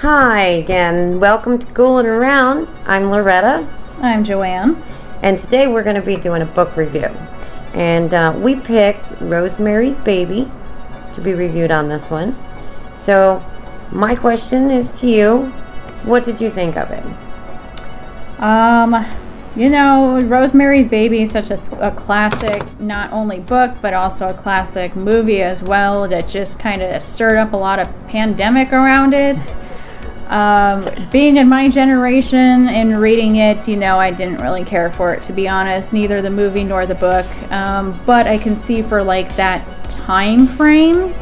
Hi again. Welcome to Ghouling Around. I'm Loretta, I'm JoAnn. and today we're going to be doing a book review. And uh, we picked Rosemary's Baby to be reviewed on this one. So, my question is to you what did you think of it? Um, you know, Rosemary's Baby is such a classic, not only book, but also a classic movie as well, that just kind of stirred up a lot of pandemic around it. Um, being in my generation and reading it, you know, I didn't really care for it, to be honest, neither the movie nor the book. Um, but I can see for like that time frame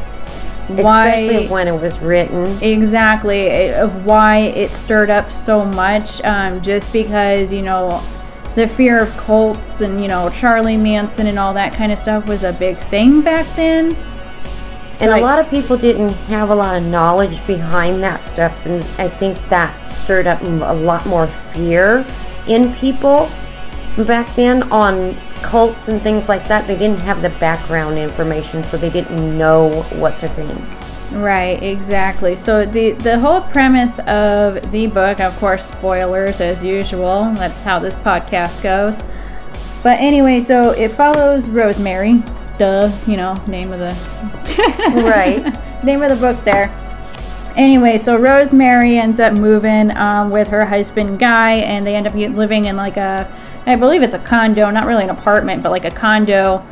why Especially when it was written. exactly eh, of why it stirred up so much um, just because you know the fear of cults and you know charlie manson and all that kind of stuff was a big thing back then And Right. a lot of people didn't have a lot of knowledge behind that stuff, and I think that stirred up a lot more fear in people back then on cults and things like that. They didn't have the background information, so they didn't know what to think. right exactly so the the whole premise of the book of course spoilers as usual that's how this podcast goes but anyway so it follows rosemary duh you know name of the Right. name of the book there. Anyway, so Rosemary ends up moving um, with her husband Guy, and they end up living in like a, I believe it's a condo, not really an apartment, but like a condo.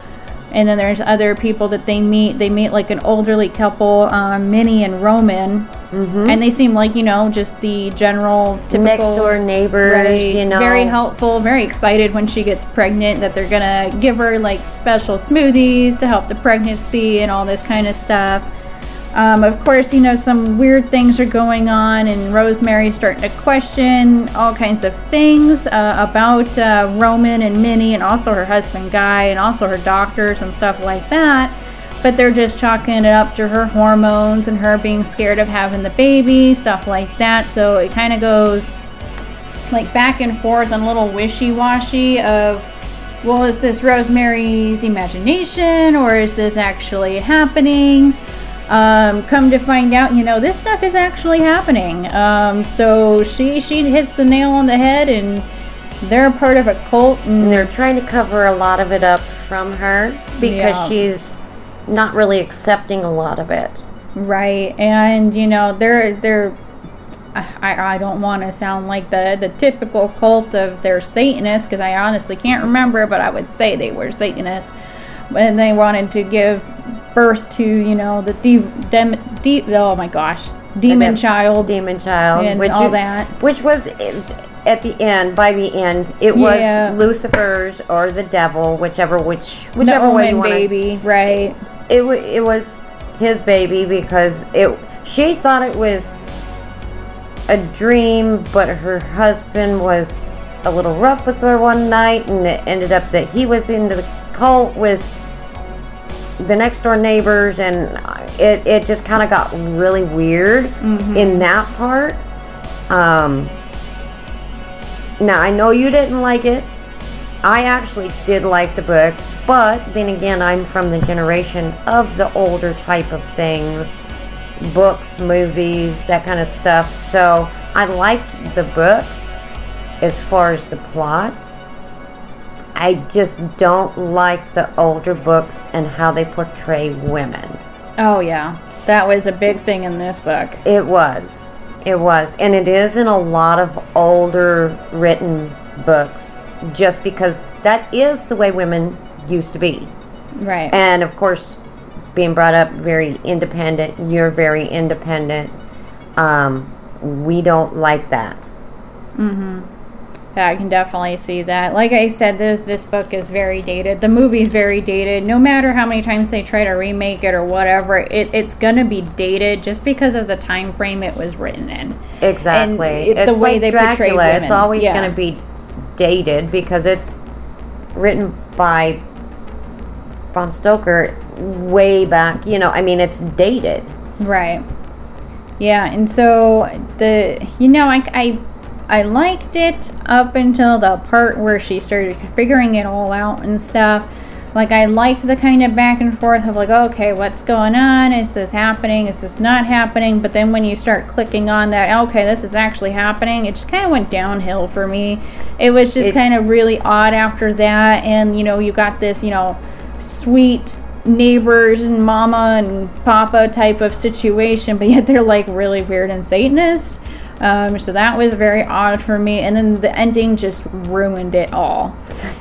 And then there's other people that they meet. They meet like an elderly couple, um, Minnie and Roman, and they seem like you know just the general typical Next door neighbors, Right. you know. Very helpful, very excited when she gets pregnant that they're gonna give her like special smoothies to help the pregnancy and all this kind of stuff. Um, of course, you know, some weird things are going on, and Rosemary's starting to question all kinds of things uh, about uh, Roman and Minnie, and also her husband Guy, and also her doctors and stuff like that. But they're just chalking it up to her hormones and her being scared of having the baby, stuff like that. So it kind of goes like back and forth and a little wishy-washy of well is this rosemary's imagination or is this actually happening um, come to find out you know this stuff is actually happening um, so she she hits the nail on the head and they're part of a cult And and they're trying to cover a lot of it up from her because Yeah. she's not really accepting a lot of it. Right, and you know they're they're. I, I don't want to sound like the, the typical cult of they're Satanists because I honestly can't remember, but I would say they were Satanists. When they wanted to give birth to, you know, the deep, dem- de- oh my gosh, demon dem- child. Demon Child, And which all that. which was at the end. By the end, it was Yeah. Lucifer's or the devil, whichever which whichever the way you want. baby, right? It wa- it was his baby because it. She thought it was a dream, but her husband was a little rough with her one night, and it ended up that he was into the cult with the next door neighbors, and it, it just kind of got really weird in that part. Um, now, I know you didn't like it. I actually did like the book, but then again, I'm from the generation of the older type of things books, movies, that kind of stuff. So I liked the book as far as the plot. I just don't like the older books and how they portray women. Oh yeah, that was a big thing in this book. It was. It was. And it is in a lot of older written books just because that is the way women used to be. Right. And of course, being brought up very independent, you're very independent. Um, we don't like that. Yeah, I can definitely see that. Like I said, this this book is very dated. The movie's very dated. No matter how many times they try to remake it or whatever, it, it's gonna be dated just because of the time frame it was written in. Exactly. it- the it's way like they portray Dracula. It's always Yeah. going to be dated because it's written by Bram Stoker way back. You know, I mean, it's dated. Right. Yeah, and so the you know I I I liked it up until the part where she started figuring it all out and stuff. Like I liked the kind of back and forth of like, okay, what's going on? Is this happening? Is this not happening? But then when you start clicking on that, okay, this is actually happening, it just kind of went downhill for me. It was just kind of really odd after that, and you know, you got this, you know, sweet neighbors and mama and papa type of situation, but yet they're like really weird and Satanist. Um, so that was very odd for me, and then the ending just ruined it all.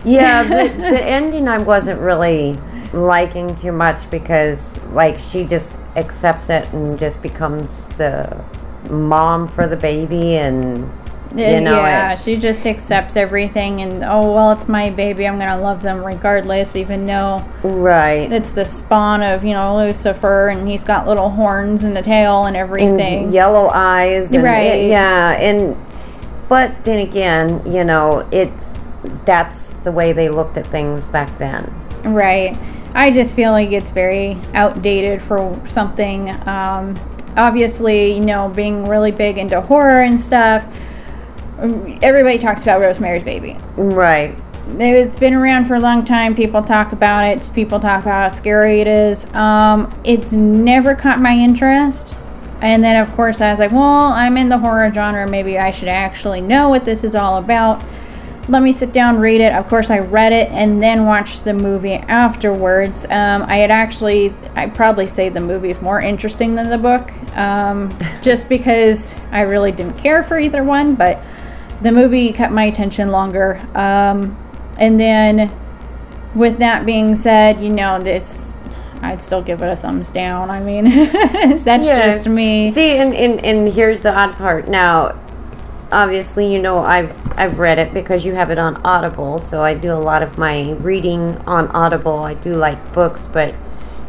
Yeah, the, the ending I wasn't really liking too much because, like, she just accepts it and just becomes the mom for the baby, and you know, yeah, it- she just accepts everything, and oh well, it's my baby. I'm gonna love them regardless, even though right. it's the spawn of you know Lucifer, and he's got little horns and a tail and everything. and yellow eyes and Right. yeah and but then again you know it's that's the way they looked at things back then Right. I just feel like it's very outdated for something. Um, obviously, you know, being really big into horror and stuff. Everybody talks about Rosemary's Baby. right It's been around for a long time. People talk about it. People talk about how scary it is. Um, it's never caught my interest. And then, of course, I was like, well, I'm in the horror genre. Maybe I should actually know what this is all about. Let me sit down, read it. Of course, I read it and then watched the movie afterwards. Um, I had actually, I'd probably say the movie is more interesting than the book, um, just because I really didn't care for either one. But the movie kept my attention longer. Um, and then, with that being said, you know, it's I'd still give it a thumbs down. I mean, that's Yeah. just me. see and, and and here's the odd part now obviously you know i've i've read it because you have it on audible so i do a lot of my reading on audible i do like books but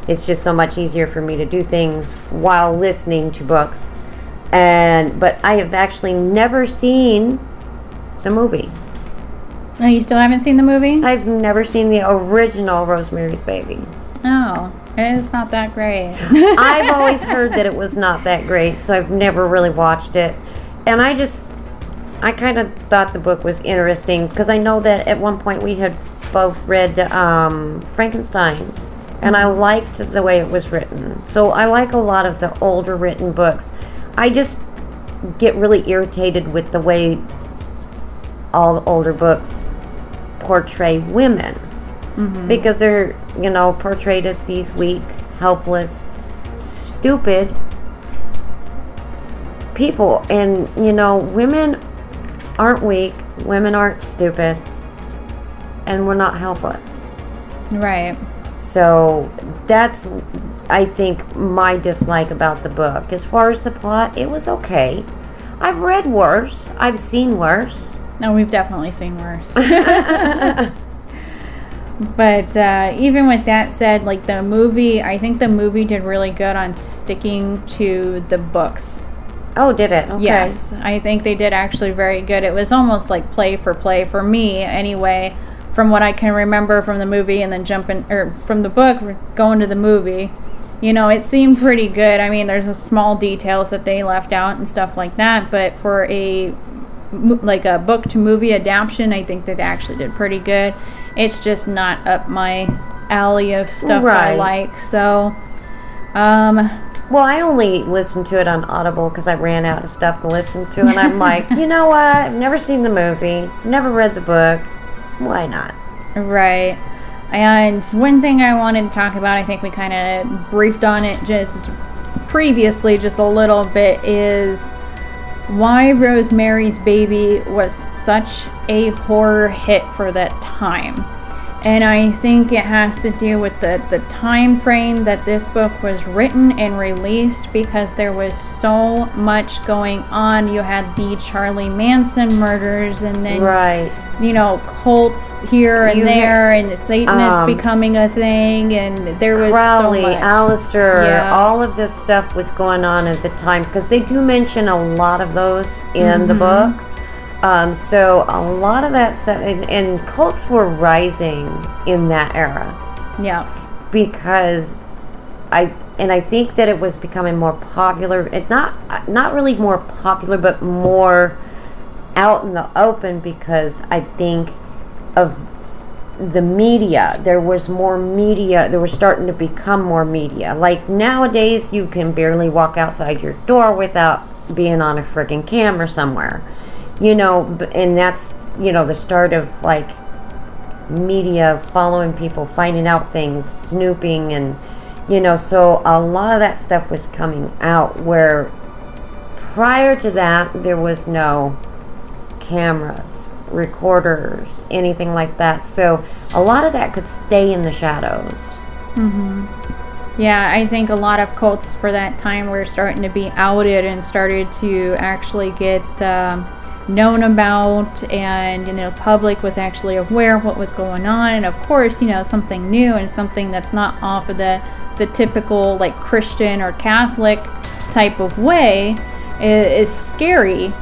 it's just so much easier for me to do things while listening to books and but i have actually never seen the movie No, you still haven't seen the movie? i've never seen the original rosemary's baby Oh, it's not that great. I've always heard that it was not that great, so I've never really watched it. And I just, I kind of thought the book was interesting because I know that at one point we had both read um, Frankenstein, and I liked the way it was written. So I like a lot of the older written books. I just get really irritated with the way all the older books portray women. Mm-hmm. Because they're you know portrayed as these weak helpless stupid people. And you know women aren't weak women aren't stupid and we're not helpless. Right. so that's i think my dislike about the book. As far as the plot it was okay. I've read worse. I've seen worse No, we've definitely seen worse. but uh, even with that said, like the movie, I think the movie did really good on sticking to the books. oh did it okay Yes, I think they did actually very good. It was almost like play for play for me, anyway, from what I can remember from the movie and then jumping, or from the book, going to the movie. You know, it seemed pretty good. I mean, there's a small details that they left out and stuff like that, but for a like a book to movie adaptation, I think that they actually did pretty good. It's just not up my alley of stuff I like. So, um, Well, I only listened to it on Audible because I ran out of stuff to listen to, and I'm like, you know what? I've never seen the movie, never read the book. Why not? Right. And one thing I wanted to talk about, I think we kind of briefed on it just previously, just a little bit, is why Rosemary's Baby was such a horror hit for that time. And I think it has to do with the, the time frame that this book was written and released because there was so much going on. You had the Charlie Manson murders and then Right. you know, cults here and You there, and Satanists um, becoming a thing, and there was Crowley, so much. Aleister, Yeah. all of this stuff was going on at the time because they do mention a lot of those in the Mm-hmm. book. Um, so a lot of that stuff, and, and cults were rising in that era. yeah, because I and I think that it was becoming more popular. It not not really more popular, but more out in the open because I think of the media. There was more media. There was starting to become more media. Like nowadays, you can barely walk outside your door without being on a friggin' camera somewhere. You know, and that's you know the start of like media following people, finding out things, snooping, and you know, so a lot of that stuff was coming out where prior to that there was no cameras, recorders, anything like that. So a lot of that could stay in the shadows. Yeah, I think a lot of cults for that time were starting to be outed and started to actually get um, known about, and you know, public was actually aware of what was going on. And of course, you know, something new and something that's not off of the the typical like Christian or Catholic type of way is, is scary.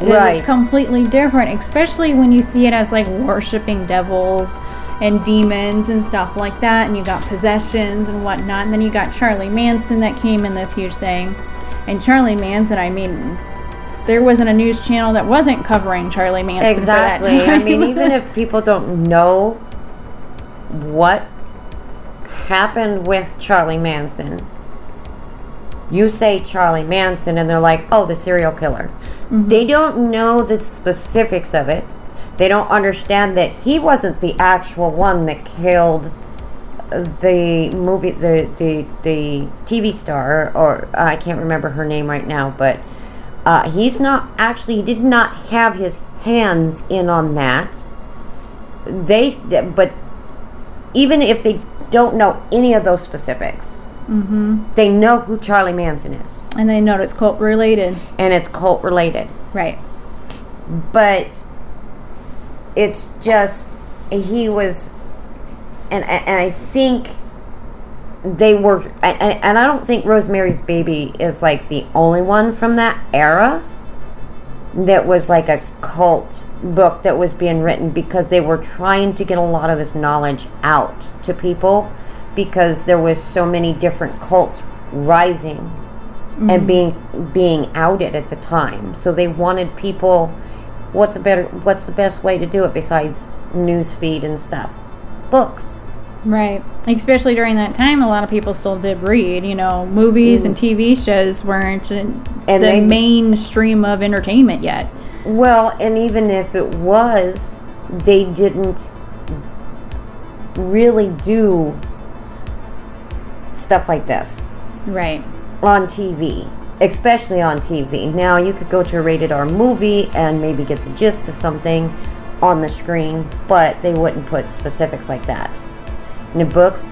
Right. It's completely different, especially when you see it as like worshiping devils and demons and stuff like that, and you got possessions and whatnot. And then you got Charlie Manson that came in this huge thing. And Charlie Manson, I mean, there wasn't a news channel that wasn't covering Charlie Manson Exactly. I mean, even if people don't know what happened with Charlie Manson, you say Charlie Manson and they're like, oh, the serial killer. Mm-hmm. They don't know the specifics of it. They don't understand that he wasn't the actual one that killed the movie, the, the, the TV star, or I can't remember her name right now, but uh, he's not actually, he did not have his hands in on that. They, but even if they don't know any of those specifics, they know who Charlie Manson is, and they know it's cult related. and it's cult related. Right. But it's just he was, and and I think they were, and and I don't think Rosemary's Baby is like the only one from that era that was like a cult book that was being written because they were trying to get a lot of this knowledge out to people because there was so many different cults rising and mm. being being outed at the time. So they wanted people what's a better what's the best way to do it besides news feed and stuff? Books Right. Especially during that time, a lot of people still did read. You know, movies and mm. TV shows weren't And the they- mainstream of entertainment yet. well and even if it was they didn't really do stuff like this Right. on TV, especially on TV. Now you could go to a rated R movie and maybe get the gist of something on the screen, but they wouldn't put specifics like that. The books,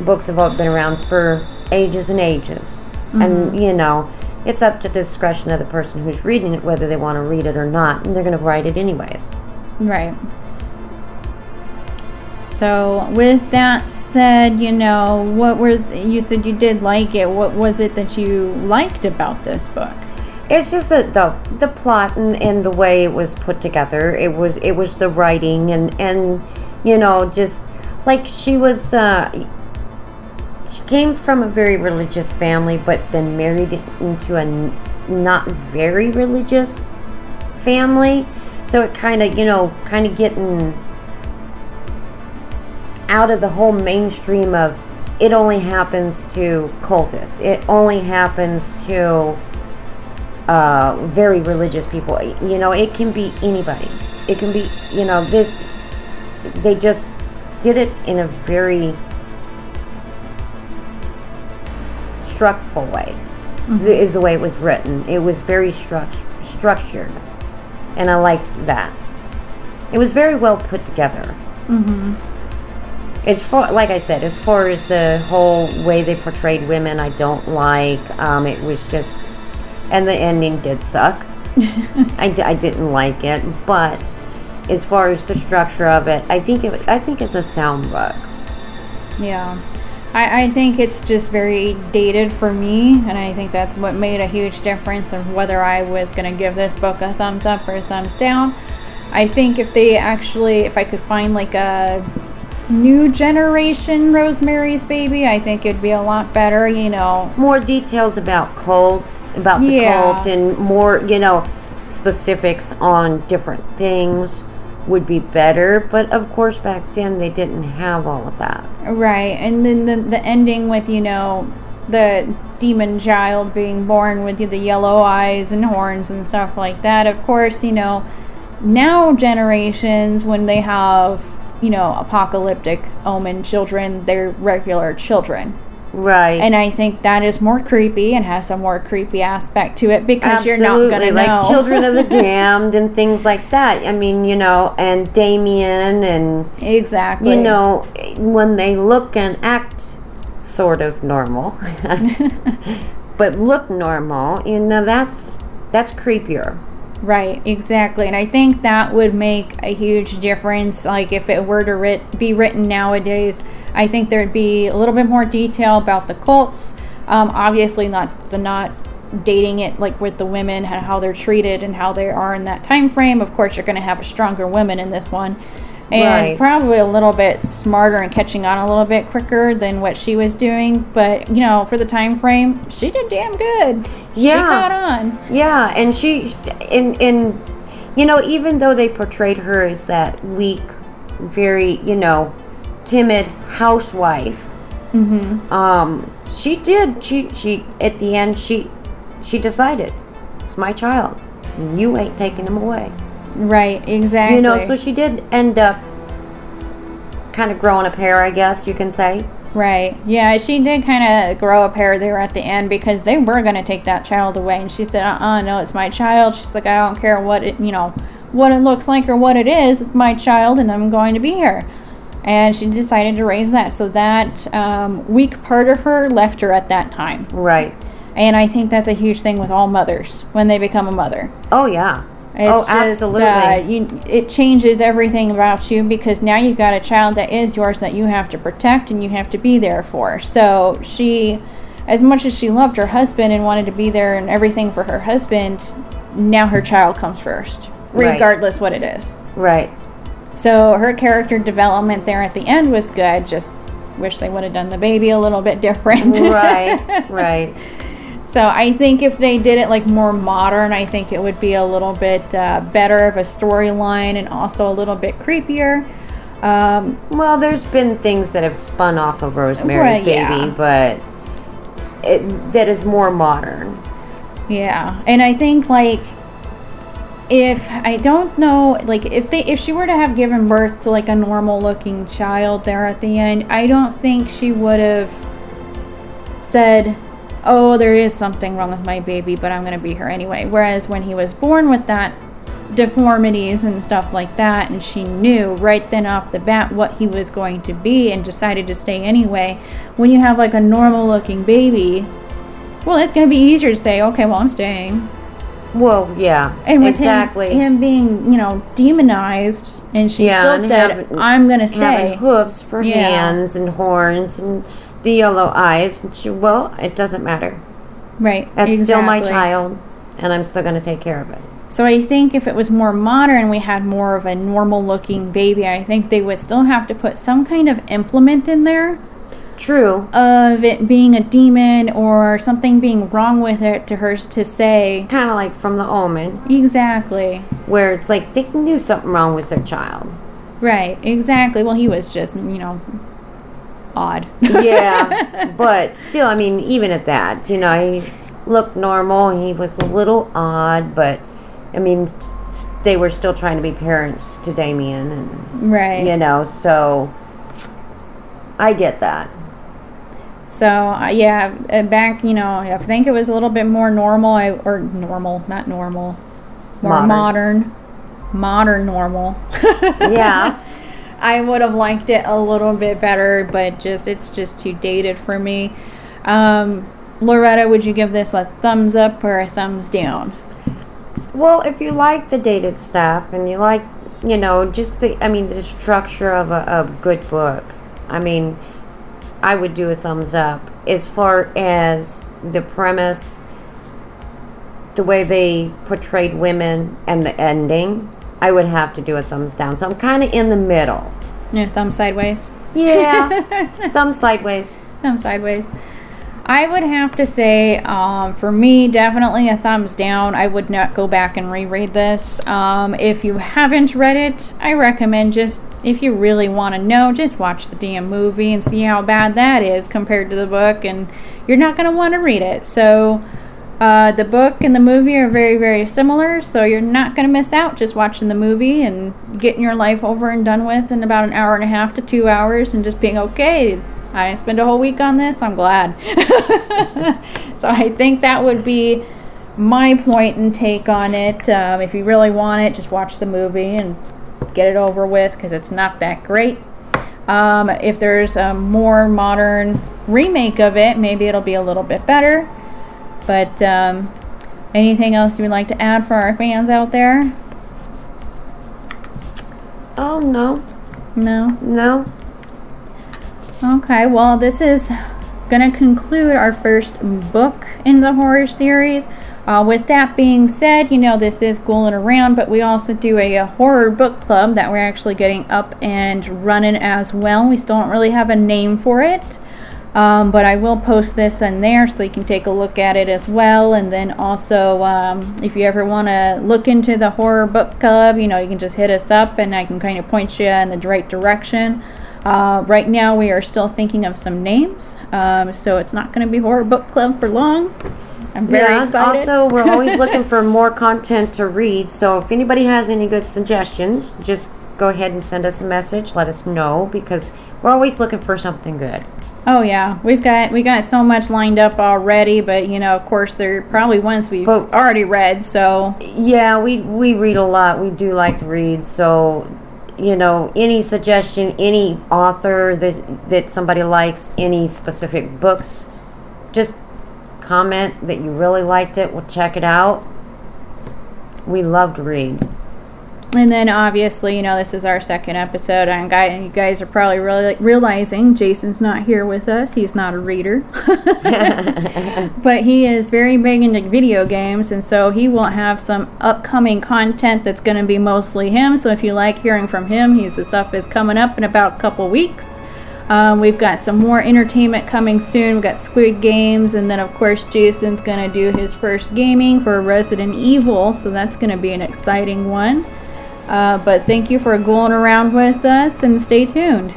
books have all been around for ages and ages, and mm-hmm. you know, it's up to the discretion of the person who's reading it whether they want to read it or not, and they're going to write it anyways. Right. So, with that said, you know, what were you said you did like it? What was it that you liked about this book? It's just the the, the plot and, and the way it was put together. It was it was the writing and and you know just like she was. Uh, she came from a very religious family, but then married into a not very religious family. So it kind of you know kind of getting out of the whole mainstream of it only happens to cultists. It only happens to uh, very religious people. You know, it can be anybody. It can be, you know, this. They just did it in a very structural way. th- Is the way it was written. It was very struct- structured, and I liked that. It was very well put together. As far, like I said, as far as the whole way they portrayed women, I don't like. Um, it was just, and the ending did suck. I, d- I didn't like it, but as far as the structure of it, I think it. I think it's a sound book. Yeah. I, I think it's just very dated for me, and I think that's what made a huge difference of whether I was going to give this book a thumbs up or a thumbs down. I think if they actually, if I could find like a new generation Rosemary's Baby, I think it'd be a lot better, you know. More details about cults, about the Yeah. cults, and more, you know, specifics on different things. Would be better. But of course, back then they didn't have all of that. Right, and then the, the ending with, you know, the demon child being born with the yellow eyes and horns and stuff like that. Of course, you know, now generations, when they have, you know, apocalyptic omen children, they're regular children. Right. And I think that is more creepy and has a more creepy aspect to it because you're not going to like know. Children of the Damned and things like that. I mean, you know, and Damien and exactly. you know, when they look and act sort of normal, but look normal, you know, that's that's creepier. Right, exactly. And I think that would make a huge difference. Like if it were to writ- be written nowadays, I think there'd be a little bit more detail about the cults. Um, obviously, not the not dating it like with the women and how they're treated and how they are in that time frame. Of course, you're going to have a stronger women in this one, and Right. probably a little bit smarter and catching on a little bit quicker than what she was doing. But you know, for the time frame, she did damn good. Yeah, she caught on. Yeah, and she, in in, you know, even though they portrayed her as that weak, very, you know, timid housewife, Mm-hmm. um, she did. She she at the end she she decided, it's my child. You ain't taking him away. Right, exactly. You know, so she did end up kind of growing a pair, I guess you can say. Right. Yeah, she did kind of grow a pair there at the end because they were going to take that child away. And she said, uh uh no, it's my child. She's like, I don't care what it, you know, what it looks like or what it is. It's my child and I'm going to be here. And she decided to raise that. So that um, weak part of her left her at that time. Right. And I think that's a huge thing with all mothers when they become a mother. Oh yeah. It's oh, just, absolutely. Uh, you, it changes everything about you because now you've got a child that is yours that you have to protect and you have to be there for. So she, as much as she loved her husband and wanted to be there and everything for her husband, now her child comes first, Right. regardless what it is. right. So her character development there at the end was good. Just wish they would have done the baby a little bit different. Right. right. So I think if they did it like more modern, I think it would be a little bit uh, better of a storyline and also a little bit creepier. Um, Well, there's been things that have spun off of Rosemary's Right, yeah. Baby, but it, that is more modern. yeah, and I think like if I don't know, like if they if she were to have given birth to like a normal looking child there at the end, I don't think she would have said, "Oh, there is something wrong with my baby, but I'm going to be here anyway." Whereas when he was born with that deformities and stuff like that, and she knew right then off the bat what he was going to be and decided to stay anyway. When you have like a normal looking baby, well, it's going to be easier to say, "Okay, well, I'm staying." Well, yeah, And with exactly. him, him being, you know, demonized, and she Yeah, still and said, having- "I'm going to stay." Hoofs for Yeah. hands and horns and the yellow eyes. And she, well, it doesn't matter. Right. That's still my child, and I'm still going to take care of it. So I think if it was more modern, we had more of a normal looking baby, I think they would still have to put some kind of implement in there True. of it being a demon or something being wrong with it to her to say, Kind of like from the Omen, exactly. where it's like they can do something wrong with their child. Right, exactly. Well, he was just, you know, odd. Yeah, but still, I mean, even at that, you know, he looked normal. He was a little odd, but I mean, they were still trying to be parents to Damien, and right. you know, so I get that. So uh, yeah, uh, back you know, I think it was a little bit more normal, I, or normal, not normal, more modern, modern, normal. Yeah, I would have liked it a little bit better, but just it's just too dated for me. Um, Loretta, would you give this a thumbs up or a thumbs down? Well, if you like the dated stuff and you like, you know, just the, I mean, the structure of a, a good book, I mean, I would do a thumbs up. As far as the premise, the way they portrayed women, and the ending, I would have to do a thumbs down. So I'm kind of in the middle. Yeah, thumb sideways. Yeah, thumb sideways. Thumb sideways. I would have to say, um, for me, definitely a thumbs down. I would not go back and reread this. Um, if you haven't read it, I recommend just, if you really want to know, just watch the damn movie and see how bad that is compared to the book, and you're not going to want to read it. So, uh, the book and the movie are very, very similar, so you're not going to miss out just watching the movie and getting your life over and done with in about an hour and a half to two hours and just being okay. I didn't spend a whole week on this. I'm glad. so I think that would be my point and take on it. Um, if you really want it, just watch the movie and get it over with because it's not that great. Um, if there's a more modern remake of it, maybe it'll be a little bit better. But um, anything else you would like to add for our fans out there? Oh no, No? no. Okay, well, this is going to conclude our first book in the horror series. Uh, with that being said, you know, this is Ghouling Around, but we also do a, a, horror book club that we're actually getting up and running as well. We still don't really have a name for it, um, but I will post this in there so you can take a look at it as well. And then also, um, if you ever want to look into the horror book club, you know, you can just hit us up and I can kind of point you in the right direction. Uh, right now, we are still thinking of some names, um, so it's not going to be Horror Book Club for long. I'm very yeah, excited. Also, we're always looking for more content to read. So if anybody has any good suggestions, just go ahead and send us a message. Let us know because we're always looking for something good. Oh yeah, we've got we got so much lined up already, but you know, of course, they're probably ones we've But- already read. So Yeah, we we read a lot. We do like to read. So, you know, any suggestion, any author that that somebody likes, any specific books, just comment that you really liked it. We'll check it out. We love to read. And then obviously, you know, this is our second episode, and guy, you guys are probably really realizing Jason's not here with us. He's not a reader, but he is very big into video games, and so he will have some upcoming content that's going to be mostly him. So if you like hearing from him, he's the stuff is coming up in about a couple weeks. Um, we've got some more entertainment coming soon. We've got Squid Games, and then of course Jason's going to do his first gaming for Resident Evil, so that's going to be an exciting one. Uh, but thank you for going around with us and stay tuned.